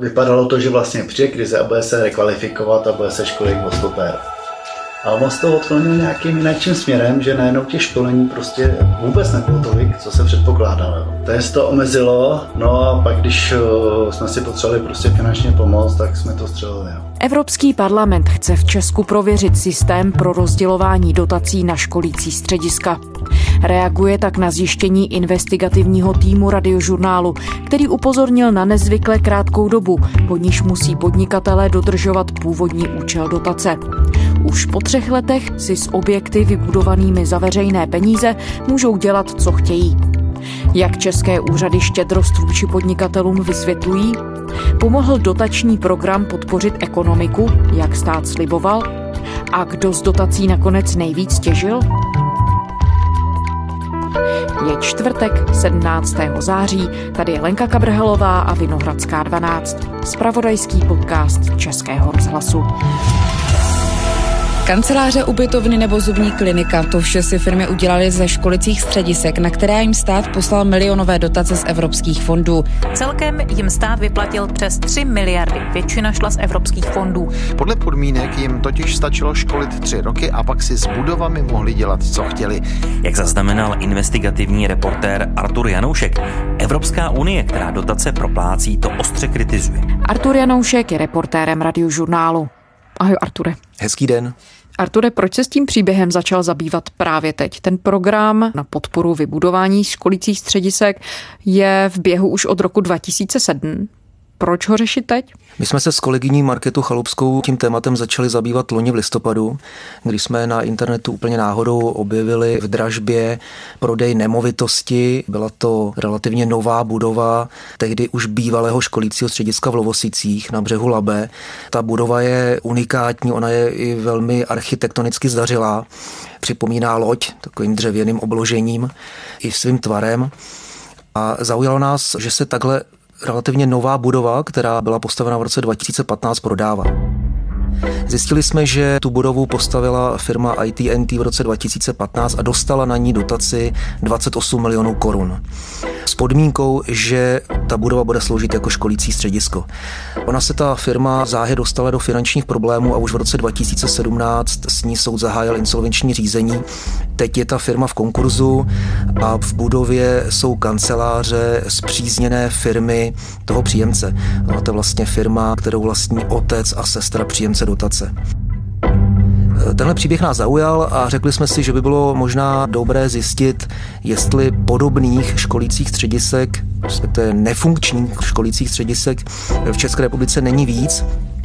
vypadalo to, že vlastně přijde krize a bude se rekvalifikovat a bude se školit o stopér. A on to odklonil nějakým jiným směrem, že najednou těch školení prostě vůbec nebylo tolik, co se předpokládalo. To je to omezilo, no a pak když uh, jsme si potřebovali prostě finančně pomoct, tak jsme to střelili. Evropský parlament chce v Česku prověřit systém pro rozdělování dotací na školící střediska. Reaguje tak na zjištění investigativního týmu radiožurnálu, který upozornil na nezvykle krátkou dobu, po níž musí podnikatelé dodržovat původní účel dotace. Už po třech letech si s objekty vybudovanými za veřejné peníze můžou dělat, co chtějí. Jak české úřady štědrost vůči podnikatelům vysvětlují? Pomohl dotační program podpořit ekonomiku, jak stát sliboval? A kdo z dotací nakonec nejvíc těžil? Je čtvrtek 17. září, tady je Lenka Kabrhelová a Vinohradská 12, spravodajský podcast Českého rozhlasu. Kanceláře, ubytovny nebo zubní klinika, to vše si firmy udělali ze školicích středisek, na které jim stát poslal milionové dotace z evropských fondů. Celkem jim stát vyplatil přes 3 miliardy, většina šla z evropských fondů. Podle podmínek jim totiž stačilo školit tři roky a pak si s budovami mohli dělat, co chtěli. Jak zaznamenal investigativní reportér Artur Janoušek, Evropská unie, která dotace proplácí, to ostře kritizuje. Artur Janoušek je reportérem radiožurnálu. Ahoj Arture. Hezký den. Arture, proč se s tím příběhem začal zabývat právě teď? Ten program na podporu vybudování školicích středisek je v běhu už od roku 2007. Proč ho řešit teď? My jsme se s kolegyní Marketu Chalupskou tím tématem začali zabývat loni v listopadu, kdy jsme na internetu úplně náhodou objevili v dražbě prodej nemovitosti. Byla to relativně nová budova, tehdy už bývalého školícího střediska v Lovosicích na břehu Labe. Ta budova je unikátní, ona je i velmi architektonicky zdařilá. Připomíná loď takovým dřevěným obložením i svým tvarem. A zaujalo nás, že se takhle relativně nová budova, která byla postavena v roce 2015, prodává. Zjistili jsme, že tu budovu postavila firma ITNT v roce 2015 a dostala na ní dotaci 28 milionů korun. S podmínkou, že ta budova bude sloužit jako školící středisko. Ona se ta firma záhy dostala do finančních problémů a už v roce 2017 s ní soud zahájil insolvenční řízení. Teď je ta firma v konkurzu a v budově jsou kanceláře zpřízněné firmy toho příjemce. To je vlastně firma, kterou vlastní otec a sestra příjemce dotace. Tenhle příběh nás zaujal a řekli jsme si, že by bylo možná dobré zjistit, jestli podobných školících středisek, respektive nefunkčních školících středisek v České republice není víc,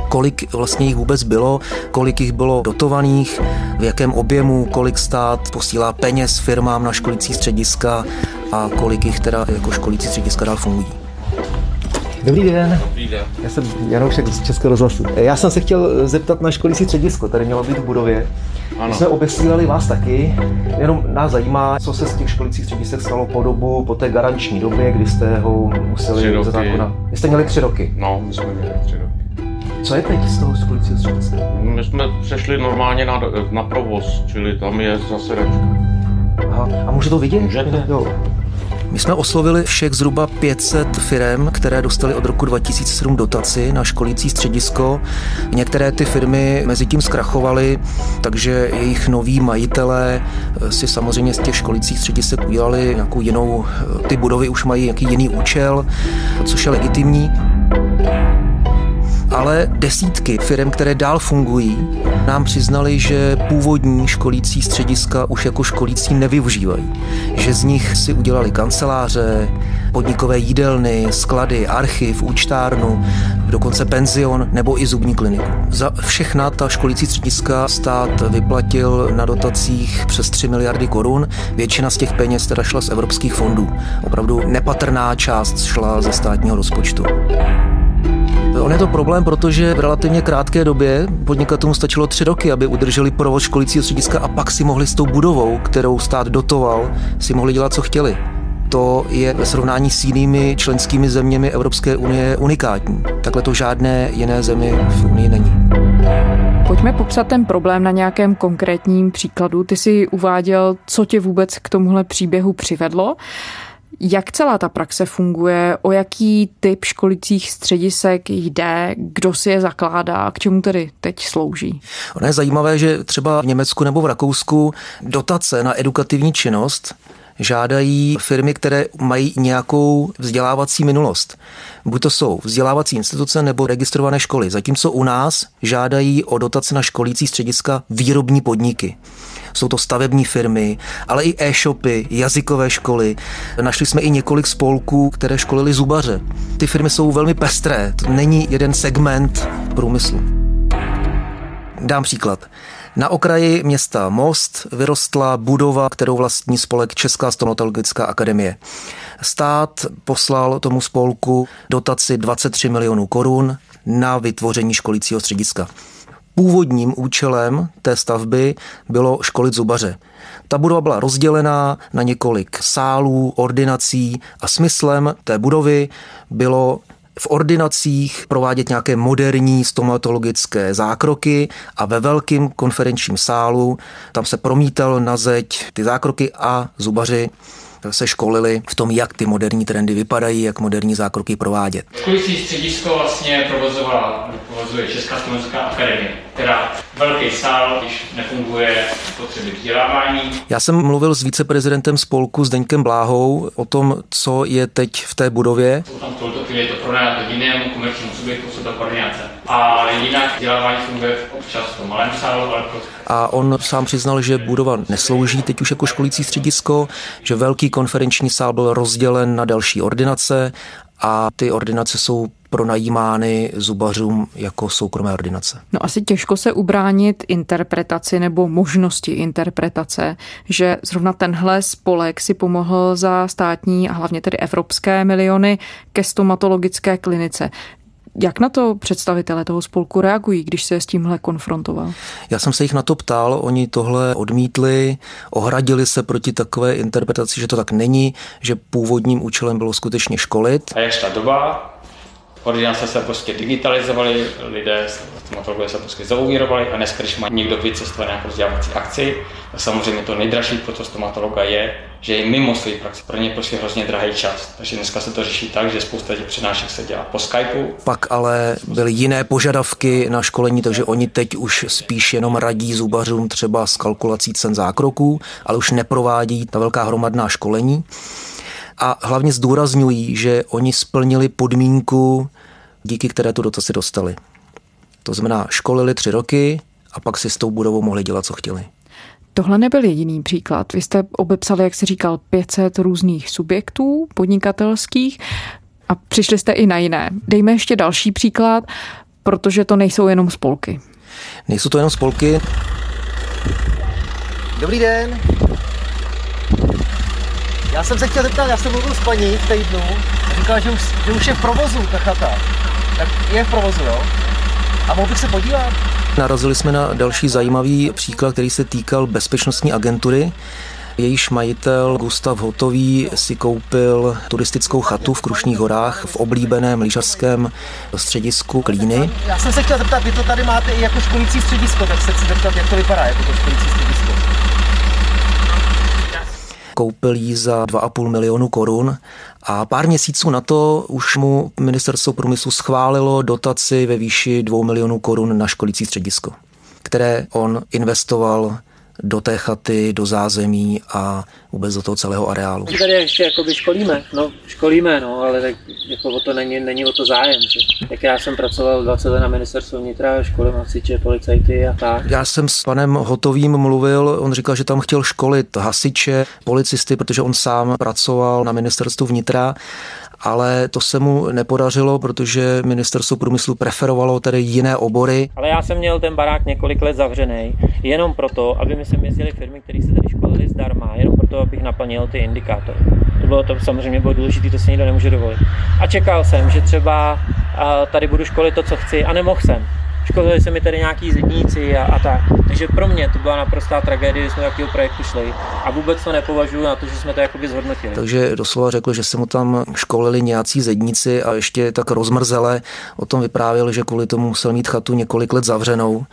kolik vlastně jich vůbec bylo, kolik jich bylo dotovaných, v jakém objemu, kolik stát posílá peněz firmám na školící střediska a kolik jich teda jako školící střediska dál fungují. Dobrý den. Dobrý den. Já jsem Janoušek z Českého rozhlasu. Já jsem se chtěl zeptat na školící středisko, tady mělo být v budově. Ano. My jsme obesílali vás taky, jenom nás zajímá, co se z těch školicích středisek stalo po dobu, po té garanční době, kdy jste ho museli ze zákona. Vy jste měli tři roky. No, my jsme měli tři roky. Co je teď z toho školicího střediska? My jsme přešli normálně na, na provoz, čili tam je zase Aha. A může to vidět? Můžete. Jo. My jsme oslovili všech zhruba 500 firm, které dostaly od roku 2007 dotaci na školící středisko. Některé ty firmy mezi tím zkrachovaly, takže jejich noví majitelé eh, si samozřejmě z těch školících středisek udělali nějakou jinou, eh, ty budovy už mají nějaký jiný účel, což je legitimní ale desítky firm, které dál fungují, nám přiznali, že původní školící střediska už jako školící nevyužívají. Že z nich si udělali kanceláře, podnikové jídelny, sklady, archiv, účtárnu, dokonce penzion nebo i zubní kliniku. Za všechna ta školící střediska stát vyplatil na dotacích přes 3 miliardy korun. Většina z těch peněz teda šla z evropských fondů. Opravdu nepatrná část šla ze státního rozpočtu. On je to problém, protože v relativně krátké době podnikatelům stačilo tři roky, aby udrželi provoz školicího střediska a pak si mohli s tou budovou, kterou stát dotoval, si mohli dělat, co chtěli. To je ve srovnání s jinými členskými zeměmi Evropské unie unikátní. Takhle to žádné jiné zemi v Unii není. Pojďme popsat ten problém na nějakém konkrétním příkladu. Ty si uváděl, co tě vůbec k tomuhle příběhu přivedlo. Jak celá ta praxe funguje, o jaký typ školicích středisek jde, kdo si je zakládá? A k čemu tedy teď slouží? Ono je zajímavé, že třeba v Německu nebo v Rakousku dotace na edukativní činnost žádají firmy, které mají nějakou vzdělávací minulost. Buď to jsou vzdělávací instituce nebo registrované školy, zatímco u nás žádají o dotace na školící střediska výrobní podniky. Jsou to stavební firmy, ale i e-shopy, jazykové školy. Našli jsme i několik spolků, které školili zubaře. Ty firmy jsou velmi pestré, to není jeden segment průmyslu. Dám příklad. Na okraji města Most vyrostla budova, kterou vlastní spolek Česká stomatologická akademie. Stát poslal tomu spolku dotaci 23 milionů korun na vytvoření školícího střediska. Původním účelem té stavby bylo školit zubaře. Ta budova byla rozdělená na několik sálů, ordinací a smyslem té budovy bylo v ordinacích provádět nějaké moderní stomatologické zákroky a ve velkém konferenčním sálu tam se promítal na zeď ty zákroky a zubaři se školili v tom, jak ty moderní trendy vypadají, jak moderní zákroky provádět. Školící středisko vlastně provozovala, provozuje Česká stomatologická akademie, která velký sál, když nefunguje potřeby vzdělávání. Já jsem mluvil s viceprezidentem spolku s Deňkem Bláhou o tom, co je teď v té budově. Jsou tam v je to pronajato jinému komerčnímu subjektu, jsou to koordinace. A jinak vzdělávání funguje občas v tom malém sálu, ale a on sám přiznal, že budova neslouží teď už jako školící středisko, že velký konferenční sál byl rozdělen na další ordinace a ty ordinace jsou pronajímány zubařům jako soukromé ordinace. No asi těžko se ubránit interpretaci nebo možnosti interpretace, že zrovna tenhle spolek si pomohl za státní a hlavně tedy evropské miliony ke stomatologické klinice. Jak na to představitelé toho spolku reagují, když se s tímhle konfrontoval? Já jsem se jich na to ptal, oni tohle odmítli, ohradili se proti takové interpretaci, že to tak není, že původním účelem bylo skutečně školit. A jak ta doba, ordinace se prostě digitalizovaly, lidé, stomatologové se prostě zauvírovali a dneska, když má někdo vycestovat nějakou vzdělávací akci, tak samozřejmě to nejdražší pro to stomatologa je, že je mimo svůj praxi. Pro ně prostě hrozně drahý čas. Takže dneska se to řeší tak, že spousta těch přednášek se dělá po Skypeu. Pak ale byly jiné požadavky na školení, takže oni teď už spíš jenom radí zubařům třeba s kalkulací cen zákroků, ale už neprovádí ta velká hromadná školení. A hlavně zdůrazňují, že oni splnili podmínku, díky které tu dotaci dostali. To znamená, školili tři roky a pak si s tou budovou mohli dělat, co chtěli. Tohle nebyl jediný příklad. Vy jste obepsali, jak se říkal, 500 různých subjektů podnikatelských a přišli jste i na jiné. Dejme ještě další příklad, protože to nejsou jenom spolky. Nejsou to jenom spolky. Dobrý den. Já jsem se chtěl zeptat, já jsem mluvil s paní v týdnu a říkala, že už, že už je v provozu ta chata. Tak je v provozu, jo? A mohl bych se podívat? Narazili jsme na další zajímavý příklad, který se týkal bezpečnostní agentury. Jejíž majitel Gustav Hotový si koupil turistickou chatu v Krušních horách v oblíbeném lyžařském středisku Klíny. Já jsem se chtěl zeptat, vy to tady máte i jako školící středisko, tak se chci zeptat, jak to vypadá jako to školící středisko. Koupil ji za 2,5 milionu korun a pár měsíců na to už mu ministerstvo průmyslu schválilo dotaci ve výši 2 milionů korun na školící středisko, které on investoval do té chaty, do zázemí a vůbec do toho celého areálu. My tady ještě jakoby školíme, no školíme, no, ale tak jako o to není, není o to zájem. Že? Tak já jsem pracoval 20 let na ministerstvu vnitra, školím hasiče, policajty a tak. Já jsem s panem Hotovým mluvil, on říkal, že tam chtěl školit hasiče, policisty, protože on sám pracoval na ministerstvu vnitra ale to se mu nepodařilo, protože ministerstvo průmyslu preferovalo tedy jiné obory. Ale já jsem měl ten barák několik let zavřený, jenom proto, aby mi sem jezdili firmy, které se tady školily zdarma, jenom proto, abych naplnil ty indikátory. To bylo to samozřejmě bylo důležité, to se nikdo nemůže dovolit. A čekal jsem, že třeba tady budu školit to, co chci a nemohl jsem. Školili se mi tady nějaký zedníci a, a tak. Takže pro mě to byla naprostá tragédie, že jsme do takového projektu šli a vůbec to nepovažuji na to, že jsme to jakoby zhodnotili. Takže doslova řekl, že se mu tam školili nějací zedníci a ještě tak rozmrzele o tom vyprávěl, že kvůli tomu musel mít chatu několik let zavřenou,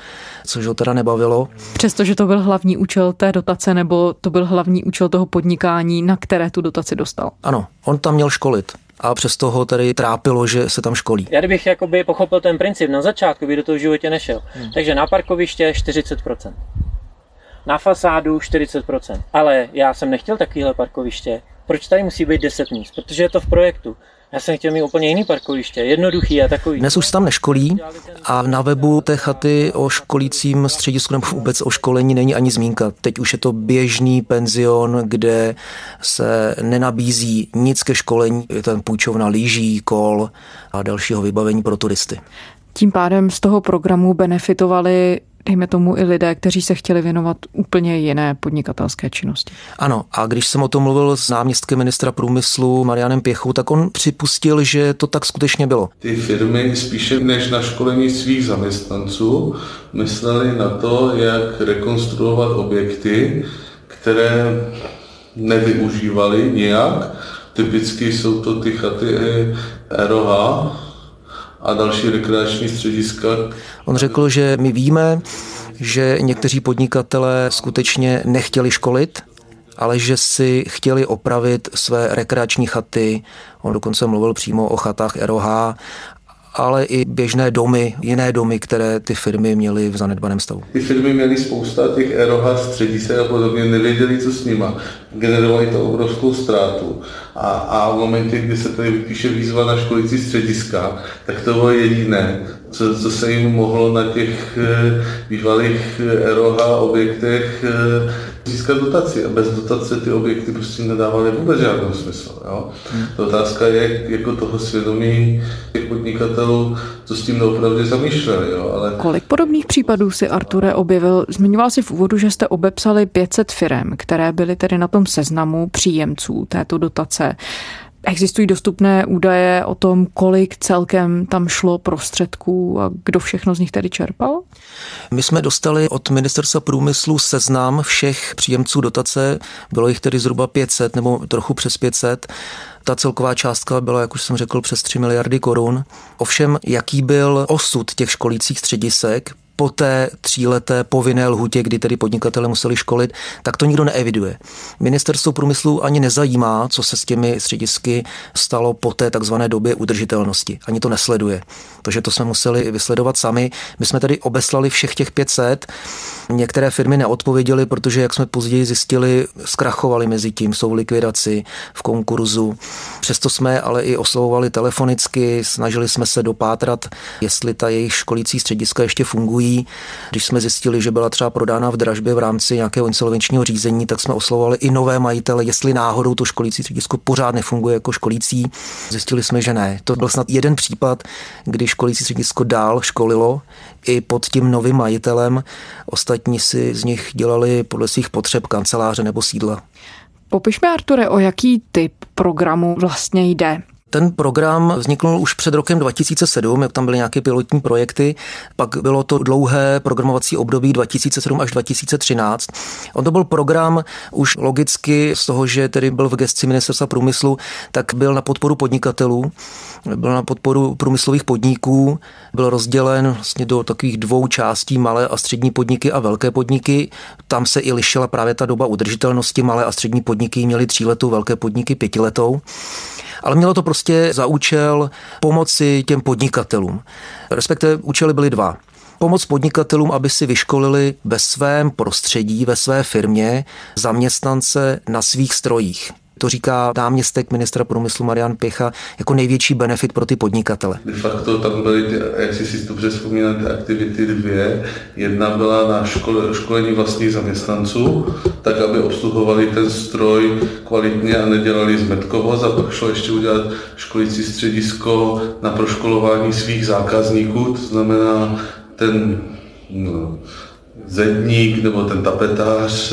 což ho teda nebavilo. Přestože to byl hlavní účel té dotace, nebo to byl hlavní účel toho podnikání, na které tu dotaci dostal? Ano, on tam měl školit a přesto ho tady trápilo, že se tam školí. Já kdybych jakoby pochopil ten princip na začátku, by do toho životě nešel. Hmm. Takže na parkoviště 40%. Na fasádu 40%. Ale já jsem nechtěl takovýhle parkoviště. Proč tady musí být 10 míst? Protože je to v projektu. Já jsem chtěl mít úplně jiný parkoviště, jednoduchý a takový. Dnes už se tam neškolí a na webu té chaty o školícím středisku nebo vůbec o školení není ani zmínka. Teď už je to běžný penzion, kde se nenabízí nic ke školení. Je tam půjčovna lyží, kol a dalšího vybavení pro turisty. Tím pádem z toho programu benefitovali dejme tomu i lidé, kteří se chtěli věnovat úplně jiné podnikatelské činnosti. Ano, a když jsem o tom mluvil s náměstkem ministra průmyslu Marianem Pěchou, tak on připustil, že to tak skutečně bylo. Ty firmy spíše než na školení svých zaměstnanců mysleli na to, jak rekonstruovat objekty, které nevyužívali nijak. Typicky jsou to ty chaty ROH, a další rekreační střediska. On řekl, že my víme, že někteří podnikatelé skutečně nechtěli školit, ale že si chtěli opravit své rekreační chaty. On dokonce mluvil přímo o chatách ROH ale i běžné domy, jiné domy, které ty firmy měly v zanedbaném stavu. Ty firmy měly spousta těch eroha středisek a podobně, nevěděli, co s nima, generovali to obrovskou ztrátu. A, a v momentě, kdy se tady vypíše výzva na školící střediska, tak to bylo jediné, co, co se jim mohlo na těch eh, bývalých eroha objektech eh, získat dotaci a bez dotace ty objekty prostě nedávaly vůbec žádný smysl. Jo? Hmm. Ta otázka je jako toho svědomí těch podnikatelů, co s tím opravdu zamýšleli. Jo? Ale... Kolik podobných případů si Arture objevil? Zmiňoval si v úvodu, že jste obepsali 500 firm, které byly tedy na tom seznamu příjemců této dotace. Existují dostupné údaje o tom, kolik celkem tam šlo prostředků a kdo všechno z nich tedy čerpal? My jsme dostali od ministerstva průmyslu seznam všech příjemců dotace, bylo jich tedy zhruba 500 nebo trochu přes 500. Ta celková částka byla, jak už jsem řekl, přes 3 miliardy korun. Ovšem, jaký byl osud těch školících středisek, po té tříleté povinné lhutě, kdy tedy podnikatele museli školit, tak to nikdo neeviduje. Ministerstvo průmyslu ani nezajímá, co se s těmi středisky stalo po té takzvané době udržitelnosti. Ani to nesleduje. Takže to jsme museli vysledovat sami. My jsme tady obeslali všech těch 500. Některé firmy neodpověděly, protože, jak jsme později zjistili, zkrachovali mezi tím, jsou v likvidaci, v konkurzu. Přesto jsme ale i oslovovali telefonicky, snažili jsme se dopátrat, jestli ta jejich školící střediska ještě fungují když jsme zjistili, že byla třeba prodána v dražbě v rámci nějakého insolvenčního řízení, tak jsme oslovovali i nové majitele, jestli náhodou to školící středisko pořád nefunguje jako školící. Zjistili jsme, že ne. To byl snad jeden případ, kdy školící středisko dál školilo i pod tím novým majitelem. Ostatní si z nich dělali podle svých potřeb kanceláře nebo sídla. Popišme, Arture, o jaký typ programu vlastně jde. Ten program vznikl už před rokem 2007, jak tam byly nějaké pilotní projekty, pak bylo to dlouhé programovací období 2007 až 2013. On to byl program už logicky z toho, že tedy byl v gesci ministerstva průmyslu, tak byl na podporu podnikatelů, byl na podporu průmyslových podniků, byl rozdělen vlastně do takových dvou částí, malé a střední podniky a velké podniky. Tam se i lišila právě ta doba udržitelnosti, malé a střední podniky měly tříletou, velké podniky pětiletou ale mělo to prostě za účel pomoci těm podnikatelům. Respektive účely byly dva pomoc podnikatelům, aby si vyškolili ve svém prostředí, ve své firmě zaměstnance na svých strojích. To říká náměstek ministra průmyslu Marian Pěcha jako největší benefit pro ty podnikatele. De facto tam byly, ty, jak si si dobře vzpomínám, ty aktivity dvě. Jedna byla na škole, školení vlastních zaměstnanců, tak aby obsluhovali ten stroj kvalitně a nedělali zmetkovost a pak šlo ještě udělat školící středisko na proškolování svých zákazníků, to znamená ten no, zedník nebo ten tapetář,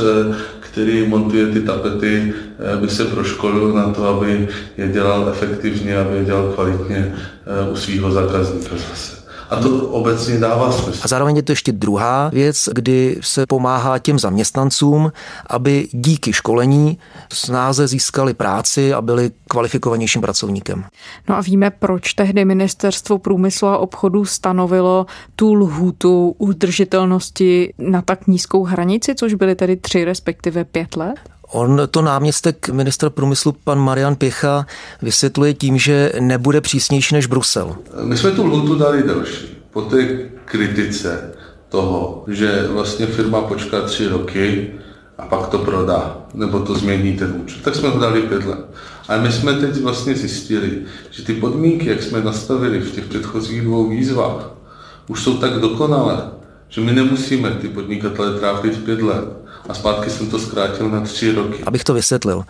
který montuje ty tapety, eh, by se proškolil na to, aby je dělal efektivně, aby je dělal kvalitně eh, u svého zákazníka zase. A to obecně dává smysl. A zároveň je to ještě druhá věc, kdy se pomáhá těm zaměstnancům, aby díky školení snáze získali práci a byli kvalifikovanějším pracovníkem. No a víme, proč tehdy ministerstvo průmyslu a obchodu stanovilo tu lhůtu udržitelnosti na tak nízkou hranici, což byly tedy tři respektive pět let? On to náměstek ministra průmyslu pan Marian Pěcha vysvětluje tím, že nebude přísnější než Brusel. My jsme tu lhutu dali delší. Po té kritice toho, že vlastně firma počká tři roky a pak to prodá, nebo to změní ten účet, tak jsme ho dali pět let. Ale my jsme teď vlastně zjistili, že ty podmínky, jak jsme nastavili v těch předchozích dvou výzvách, už jsou tak dokonalé, že my nemusíme ty podnikatele trápit pět let a zpátky jsem to zkrátil na tři roky. Abych to vysvětlil.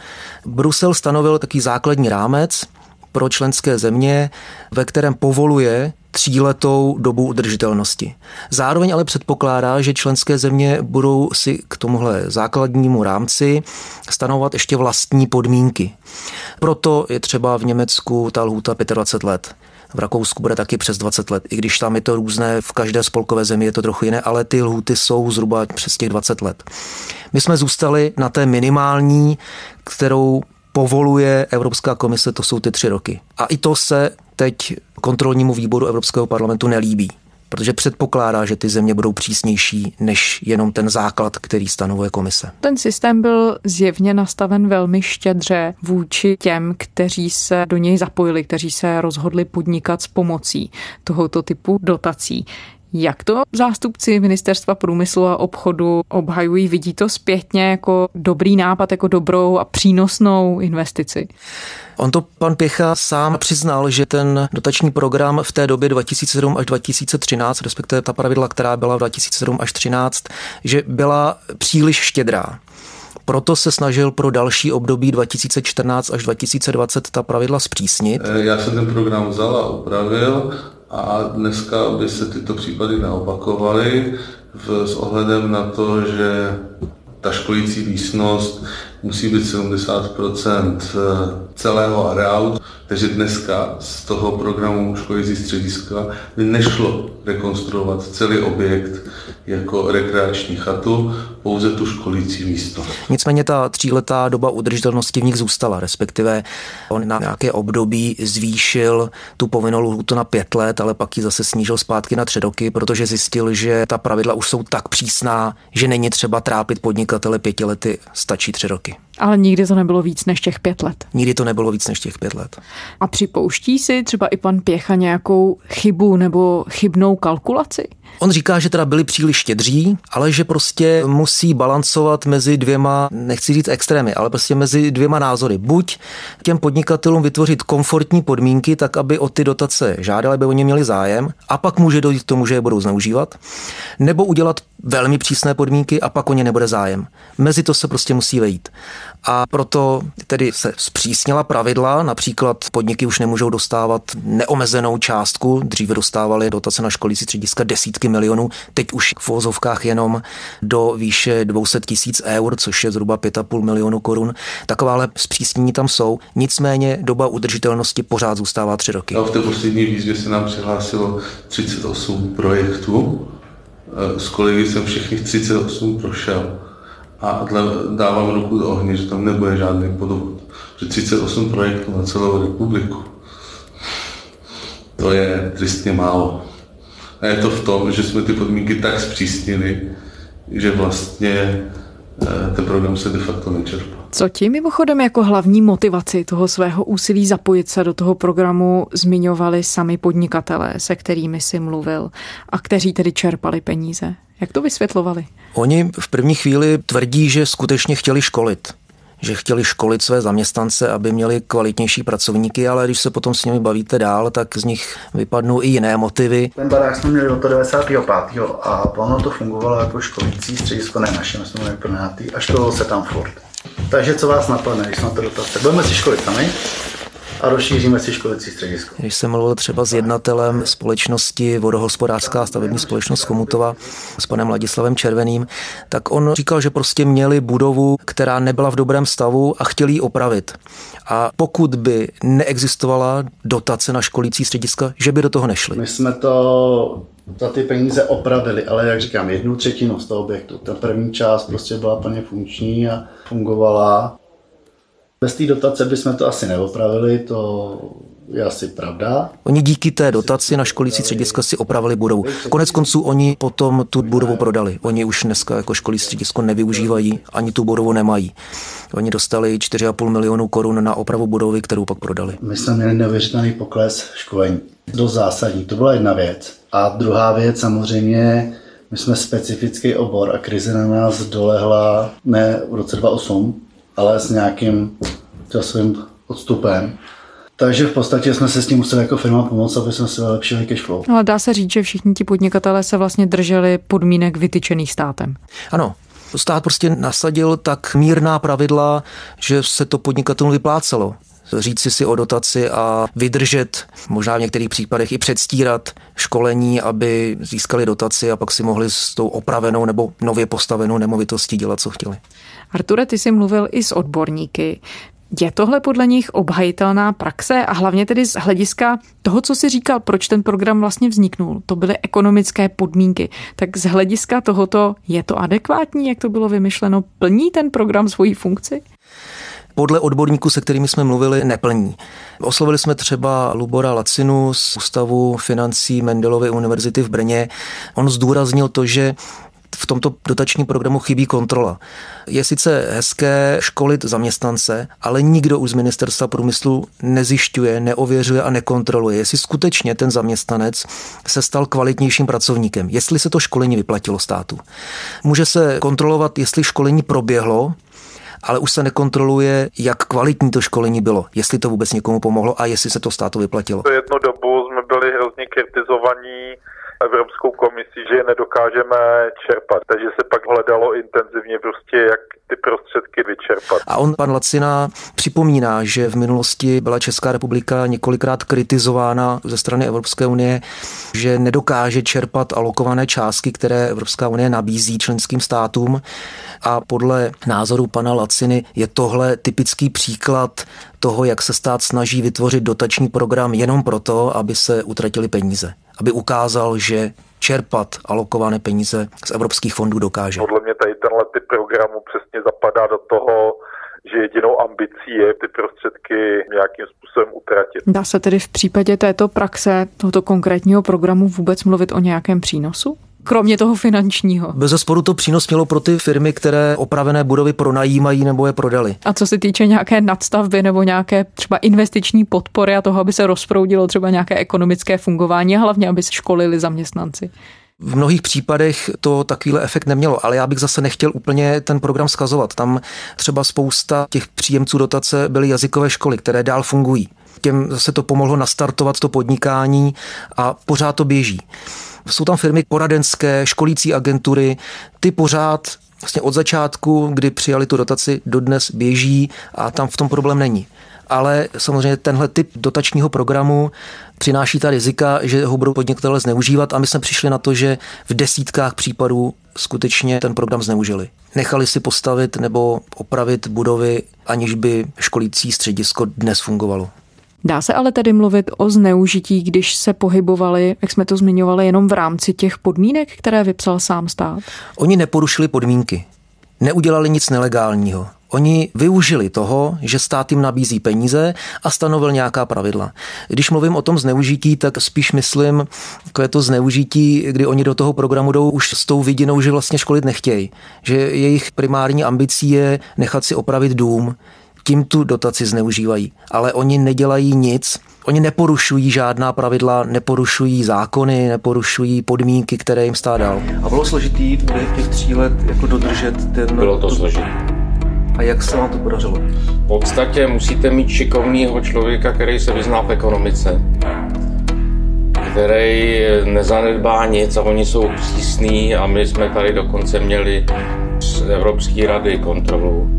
Brusel stanovil taký základní rámec pro členské země, ve kterém povoluje tříletou dobu udržitelnosti. Zároveň ale předpokládá, že členské země budou si k tomuhle základnímu rámci stanovat ještě vlastní podmínky. Proto je třeba v Německu ta lhůta 25 let. V Rakousku bude taky přes 20 let, i když tam je to různé, v každé spolkové zemi je to trochu jiné, ale ty lhuty jsou zhruba přes těch 20 let. My jsme zůstali na té minimální, kterou povoluje Evropská komise, to jsou ty tři roky. A i to se teď kontrolnímu výboru Evropského parlamentu nelíbí protože předpokládá, že ty země budou přísnější než jenom ten základ, který stanovuje komise. Ten systém byl zjevně nastaven velmi štědře vůči těm, kteří se do něj zapojili, kteří se rozhodli podnikat s pomocí tohoto typu dotací. Jak to zástupci Ministerstva průmyslu a obchodu obhajují? Vidí to zpětně jako dobrý nápad, jako dobrou a přínosnou investici? On to pan Pěcha sám přiznal, že ten dotační program v té době 2007 až 2013, respektive ta pravidla, která byla v 2007 až 2013, že byla příliš štědrá. Proto se snažil pro další období 2014 až 2020 ta pravidla zpřísnit. Eh, já jsem ten program vzal a upravil a dneska by se tyto případy neopakovaly s ohledem na to, že ta školící místnost musí být 70% celého areálu, takže dneska z toho programu školící střediska by nešlo rekonstruovat celý objekt jako rekreační chatu, pouze tu školící místo. Nicméně ta tříletá doba udržitelnosti v nich zůstala, respektive on na nějaké období zvýšil tu povinnou lhůtu na pět let, ale pak ji zase snížil zpátky na tři roky, protože zjistil, že ta pravidla už jsou tak přísná, že není třeba trápit podnikatele pěti lety, stačí tři roky. Ale nikdy to nebylo víc než těch pět let. Nikdy to nebylo víc než těch pět let. A připouští si třeba i pan Pěcha nějakou chybu nebo chybnou kalkulaci? On říká, že teda byli příliš štědří, ale že prostě musí balancovat mezi dvěma, nechci říct extrémy, ale prostě mezi dvěma názory. Buď těm podnikatelům vytvořit komfortní podmínky, tak aby o ty dotace žádali, aby oni měli zájem, a pak může dojít k tomu, že je budou zneužívat, nebo udělat velmi přísné podmínky a pak o ně nebude zájem. Mezi to se prostě musí vejít. A proto tedy se zpřísnila pravidla, například podniky už nemůžou dostávat neomezenou částku, dříve dostávali dotace na školící střediska desítky milionů, teď už v vozovkách jenom do výše 200 tisíc eur, což je zhruba 5,5 milionu korun. Takováhle zpřísnění tam jsou, nicméně doba udržitelnosti pořád zůstává tři roky. A v té poslední výzvě se nám přihlásilo 38 projektů, s kolegy jsem všechny 38 prošel a dávám ruku do ohně, že tam nebude žádný podvod. Že 38 projektů na celou republiku. To je tristně málo. A je to v tom, že jsme ty podmínky tak zpřísnili, že vlastně eh, ten program se de facto nečerpá. Co ti mimochodem jako hlavní motivaci toho svého úsilí zapojit se do toho programu zmiňovali sami podnikatelé, se kterými si mluvil a kteří tedy čerpali peníze? Jak to vysvětlovali? Oni v první chvíli tvrdí, že skutečně chtěli školit že chtěli školit své zaměstnance, aby měli kvalitnější pracovníky, ale když se potom s nimi bavíte dál, tak z nich vypadnou i jiné motivy. Ten barák jsme měli od 95. a ono to fungovalo jako školící středisko, ne naše, my jsme měli pronátý a školilo se tam furt. Takže co vás napadne, když na to dotace? Budeme si školit sami? A rozšíříme si školicí středisko. Když jsem mluvil třeba s jednatelem společnosti Vodohospodářská stavební společnost Komutova s panem Ladislavem Červeným, tak on říkal, že prostě měli budovu, která nebyla v dobrém stavu a chtěli ji opravit. A pokud by neexistovala dotace na školící střediska, že by do toho nešli. My jsme to za ty peníze opravili, ale jak říkám, jednu třetinu z toho objektu. Ta první část prostě byla plně funkční a fungovala. Bez té dotace bychom to asi neopravili, to je asi pravda. Oni díky té dotaci na školící středisko si opravili budovu. Konec konců oni potom tu budovu prodali. Oni už dneska jako školí středisko nevyužívají, ani tu budovu nemají. Oni dostali 4,5 milionu korun na opravu budovy, kterou pak prodali. My jsme měli neuvěřitelný pokles školení. Dost zásadní, to byla jedna věc. A druhá věc samozřejmě, my jsme specifický obor a krize na nás dolehla ne v roce 2008, ale s nějakým časovým odstupem. Takže v podstatě jsme se s tím museli jako firma pomoct, aby jsme si vylepšili cash flow. No, ale dá se říct, že všichni ti podnikatelé se vlastně drželi podmínek vytyčených státem. Ano, stát prostě nasadil tak mírná pravidla, že se to podnikatelům vyplácelo říci si o dotaci a vydržet, možná v některých případech i předstírat školení, aby získali dotaci a pak si mohli s tou opravenou nebo nově postavenou nemovitostí dělat, co chtěli. Arture, ty jsi mluvil i s odborníky. Je tohle podle nich obhajitelná praxe a hlavně tedy z hlediska toho, co si říkal, proč ten program vlastně vzniknul, to byly ekonomické podmínky. Tak z hlediska tohoto je to adekvátní, jak to bylo vymyšleno? Plní ten program svoji funkci? Podle odborníků, se kterými jsme mluvili, neplní. Oslovili jsme třeba Lubora Lacinu z Ústavu financí Mendelovy univerzity v Brně. On zdůraznil to, že v tomto dotačním programu chybí kontrola. Je sice hezké školit zaměstnance, ale nikdo už z ministerstva průmyslu nezjišťuje, neověřuje a nekontroluje, jestli skutečně ten zaměstnanec se stal kvalitnějším pracovníkem, jestli se to školení vyplatilo státu. Může se kontrolovat, jestli školení proběhlo, ale už se nekontroluje, jak kvalitní to školení bylo, jestli to vůbec někomu pomohlo a jestli se to státu vyplatilo. To jednu dobu jsme byli hrozně kritizovaní Evropskou komisí, že je nedokážeme čerpat. Takže se pak hledalo intenzivně prostě, jak ty prostředky vyčerpat. A on, pan Lacina, připomíná, že v minulosti byla Česká republika několikrát kritizována ze strany Evropské unie, že nedokáže čerpat alokované částky, které Evropská unie nabízí členským státům. A podle názoru pana Laciny je tohle typický příklad toho, jak se stát snaží vytvořit dotační program jenom proto, aby se utratili peníze aby ukázal, že čerpat alokované peníze z evropských fondů dokáže. Podle mě tady tenhle typ programu přesně zapadá do toho, že jedinou ambicí je ty prostředky nějakým způsobem utratit. Dá se tedy v případě této praxe, tohoto konkrétního programu vůbec mluvit o nějakém přínosu? Kromě toho finančního. Bez zesporu to přínos mělo pro ty firmy, které opravené budovy pronajímají nebo je prodali. A co se týče nějaké nadstavby nebo nějaké třeba investiční podpory a toho, aby se rozproudilo třeba nějaké ekonomické fungování a hlavně, aby se školili zaměstnanci. V mnohých případech to takovýhle efekt nemělo, ale já bych zase nechtěl úplně ten program skazovat. Tam třeba spousta těch příjemců dotace byly jazykové školy, které dál fungují. Těm zase to pomohlo nastartovat to podnikání a pořád to běží. Jsou tam firmy poradenské, školící agentury, ty pořád vlastně od začátku, kdy přijali tu dotaci, dodnes běží a tam v tom problém není. Ale samozřejmě tenhle typ dotačního programu přináší ta rizika, že ho budou podnikatelé zneužívat a my jsme přišli na to, že v desítkách případů skutečně ten program zneužili. Nechali si postavit nebo opravit budovy, aniž by školící středisko dnes fungovalo. Dá se ale tedy mluvit o zneužití, když se pohybovali, jak jsme to zmiňovali, jenom v rámci těch podmínek, které vypsal sám stát? Oni neporušili podmínky. Neudělali nic nelegálního. Oni využili toho, že stát jim nabízí peníze a stanovil nějaká pravidla. Když mluvím o tom zneužití, tak spíš myslím, je to zneužití, kdy oni do toho programu jdou už s tou vidinou, že vlastně školit nechtějí. Že jejich primární ambicí je nechat si opravit dům, tím tu dotaci zneužívají. Ale oni nedělají nic, oni neporušují žádná pravidla, neporušují zákony, neporušují podmínky, které jim stát dal. A bylo složitý v těch tří let jako dodržet ten... Bylo to složitý. A jak se vám to podařilo? V podstatě musíte mít šikovného člověka, který se vyzná v ekonomice, který nezanedbá nic a oni jsou přísní a my jsme tady dokonce měli z Evropské rady kontrolu,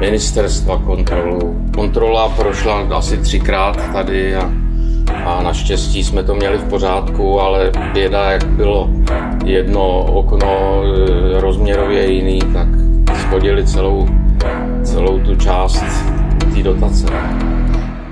ministerstva kontrolu. Kontrola prošla asi třikrát tady a, a naštěstí jsme to měli v pořádku, ale běda, jak bylo jedno okno e, rozměrově jiný, tak schodili celou, celou tu část té dotace.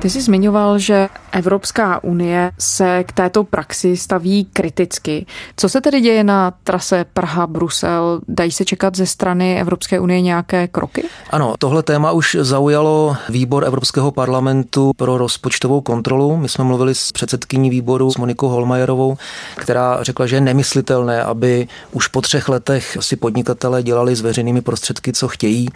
Ty jsi zmiňoval, že Evropská unie se k této praxi staví kriticky. Co se tedy děje na trase Praha-Brusel? Dají se čekat ze strany Evropské unie nějaké kroky? Ano, tohle téma už zaujalo výbor Evropského parlamentu pro rozpočtovou kontrolu. My jsme mluvili s předsedkyní výboru s Monikou Holmajerovou, která řekla, že je nemyslitelné, aby už po třech letech si podnikatelé dělali s veřejnými prostředky, co chtějí.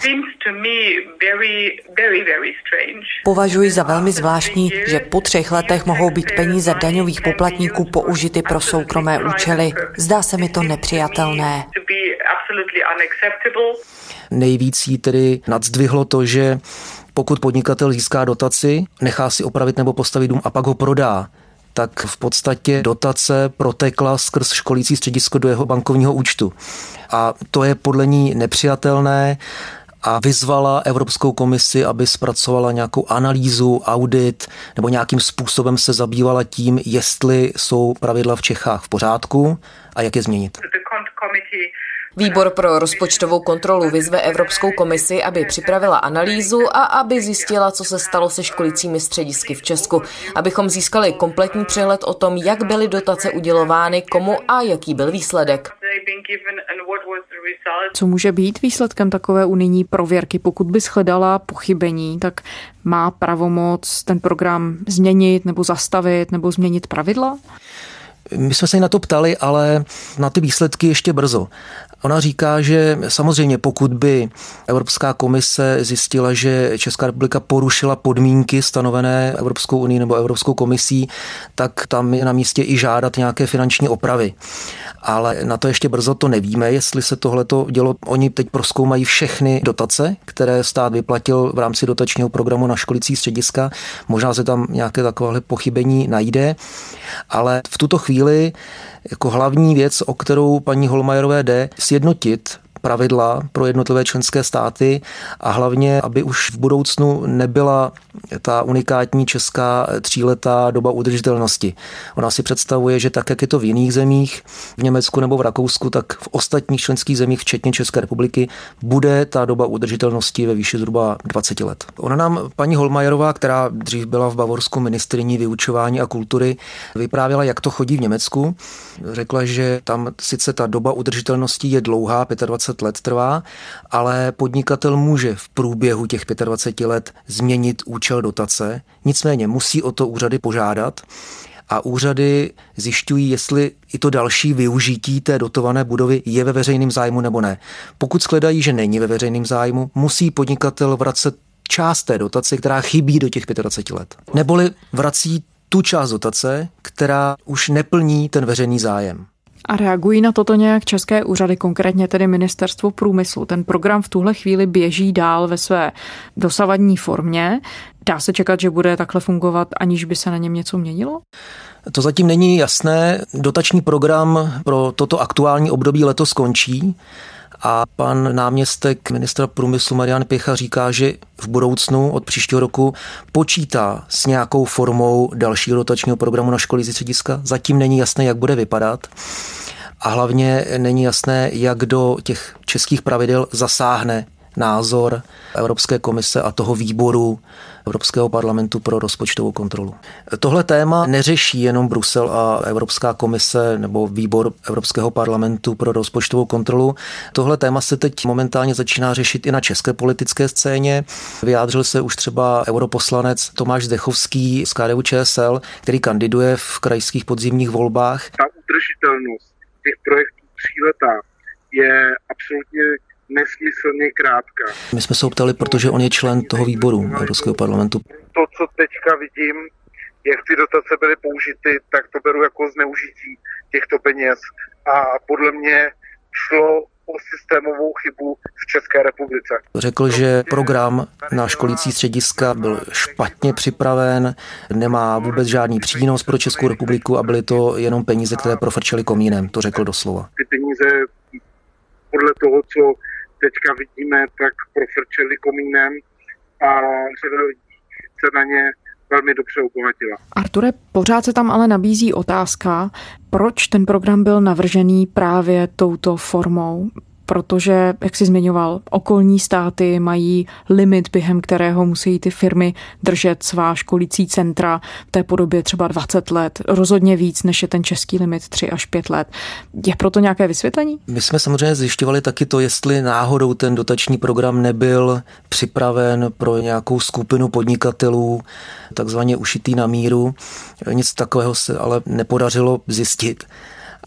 Považuji za velmi zvláštní, že po třech letech mohou být peníze daňových poplatníků použity pro soukromé účely. Zdá se mi to nepřijatelné. Nejvíc jí tedy nadzdvihlo to, že pokud podnikatel získá dotaci, nechá si opravit nebo postavit dům a pak ho prodá, tak v podstatě dotace protekla skrz školící středisko do jeho bankovního účtu. A to je podle ní nepřijatelné a vyzvala Evropskou komisi, aby zpracovala nějakou analýzu, audit nebo nějakým způsobem se zabývala tím, jestli jsou pravidla v Čechách v pořádku a jak je změnit. Výbor pro rozpočtovou kontrolu vyzve Evropskou komisi, aby připravila analýzu a aby zjistila, co se stalo se školicími středisky v Česku, abychom získali kompletní přehled o tom, jak byly dotace udělovány, komu a jaký byl výsledek. Co může být výsledkem takové unijní prověrky? Pokud by shledala pochybení, tak má pravomoc ten program změnit nebo zastavit nebo změnit pravidla? My jsme se na to ptali, ale na ty výsledky ještě brzo. Ona říká, že samozřejmě pokud by Evropská komise zjistila, že Česká republika porušila podmínky stanovené Evropskou unii nebo Evropskou komisí, tak tam je na místě i žádat nějaké finanční opravy. Ale na to ještě brzo to nevíme, jestli se tohleto dělo. Oni teď proskoumají všechny dotace, které stát vyplatil v rámci dotačního programu na školicí střediska. Možná se tam nějaké takovéhle pochybení najde, ale v tuto chvíli jako hlavní věc, o kterou paní Holmajerové jde, sjednotit pravidla pro jednotlivé členské státy a hlavně, aby už v budoucnu nebyla ta unikátní česká tříletá doba udržitelnosti. Ona si představuje, že tak, jak je to v jiných zemích, v Německu nebo v Rakousku, tak v ostatních členských zemích, včetně České republiky, bude ta doba udržitelnosti ve výši zhruba 20 let. Ona nám, paní Holmajerová, která dřív byla v Bavorsku ministriní vyučování a kultury, vyprávěla, jak to chodí v Německu. Řekla, že tam sice ta doba udržitelnosti je dlouhá, 25 let trvá, ale podnikatel může v průběhu těch 25 let změnit účel dotace, nicméně musí o to úřady požádat a úřady zjišťují, jestli i to další využití té dotované budovy je ve veřejném zájmu nebo ne. Pokud shledají, že není ve veřejném zájmu, musí podnikatel vracet část té dotace, která chybí do těch 25 let. Neboli vrací tu část dotace, která už neplní ten veřejný zájem. A reagují na toto nějak české úřady, konkrétně tedy Ministerstvo průmyslu. Ten program v tuhle chvíli běží dál ve své dosavadní formě. Dá se čekat, že bude takhle fungovat, aniž by se na něm něco měnilo? To zatím není jasné. Dotační program pro toto aktuální období letos končí a pan náměstek ministra průmyslu Marian Pěcha říká, že v budoucnu od příštího roku počítá s nějakou formou dalšího dotačního programu na školy střediska. Zatím není jasné, jak bude vypadat a hlavně není jasné, jak do těch českých pravidel zasáhne názor Evropské komise a toho výboru Evropského parlamentu pro rozpočtovou kontrolu. Tohle téma neřeší jenom Brusel a Evropská komise nebo výbor Evropského parlamentu pro rozpočtovou kontrolu. Tohle téma se teď momentálně začíná řešit i na české politické scéně. Vyjádřil se už třeba europoslanec Tomáš Zdechovský z KDU ČSL, který kandiduje v krajských podzimních volbách. Ta udržitelnost těch projektů tříletá je absolutně nesmyslně krátká. My jsme se optali, protože on je člen toho výboru Evropského parlamentu. To, co teďka vidím, jak ty dotace byly použity, tak to beru jako zneužití těchto peněz. A podle mě šlo o systémovou chybu v České republice. Řekl, že program na školící střediska byl špatně připraven, nemá vůbec žádný přínos pro Českou republiku a byly to jenom peníze, které profrčely komínem. To řekl doslova. Ty peníze podle toho, co teďka vidíme, tak profrčeli komínem a řada lidí se na ně velmi dobře obohatila. Arture, pořád se tam ale nabízí otázka, proč ten program byl navržený právě touto formou protože, jak jsi zmiňoval, okolní státy mají limit, během kterého musí ty firmy držet svá školící centra v té podobě třeba 20 let, rozhodně víc, než je ten český limit 3 až 5 let. Je proto nějaké vysvětlení? My jsme samozřejmě zjišťovali taky to, jestli náhodou ten dotační program nebyl připraven pro nějakou skupinu podnikatelů, takzvaně ušitý na míru. Nic takového se ale nepodařilo zjistit.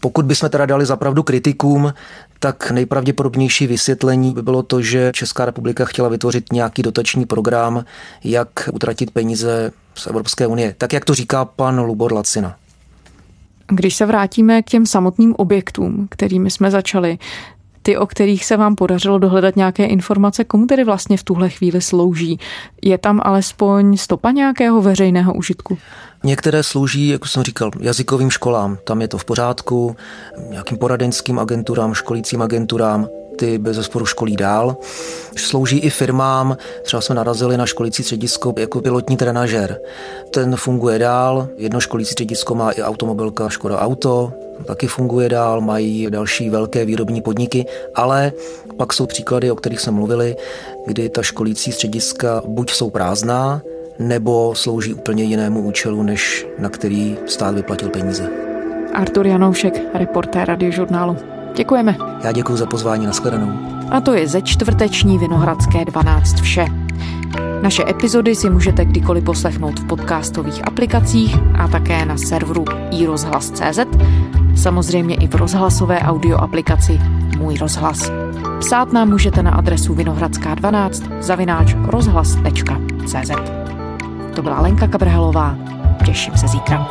Pokud bychom teda dali zapravdu kritikům, tak nejpravděpodobnější vysvětlení by bylo to, že Česká republika chtěla vytvořit nějaký dotační program, jak utratit peníze z Evropské unie. Tak, jak to říká pan Lubor Lacina. Když se vrátíme k těm samotným objektům, kterými jsme začali, ty, o kterých se vám podařilo dohledat nějaké informace, komu tedy vlastně v tuhle chvíli slouží? Je tam alespoň stopa nějakého veřejného užitku? Některé slouží, jak jsem říkal, jazykovým školám, tam je to v pořádku, nějakým poradenským agenturám, školícím agenturám, ty bez zesporu školí dál. Slouží i firmám, třeba jsme narazili na školící středisko jako pilotní trenažer. Ten funguje dál, jedno školící středisko má i automobilka Škoda Auto, taky funguje dál, mají další velké výrobní podniky, ale pak jsou příklady, o kterých jsme mluvili, kdy ta školící střediska buď jsou prázdná, nebo slouží úplně jinému účelu, než na který stát vyplatil peníze. Artur Janoušek, reportér radiožurnálu. Děkujeme. Já děkuji za pozvání, nashledanou. A to je ze čtvrteční Vinohradské 12 vše. Naše epizody si můžete kdykoliv poslechnout v podcastových aplikacích a také na serveru iRozhlas.cz, samozřejmě i v rozhlasové audio aplikaci Můj rozhlas. Psát nám můžete na adresu vinohradská12 zavináč rozhlas.cz. To byla Lenka Kabrhelová. Těším se zítra.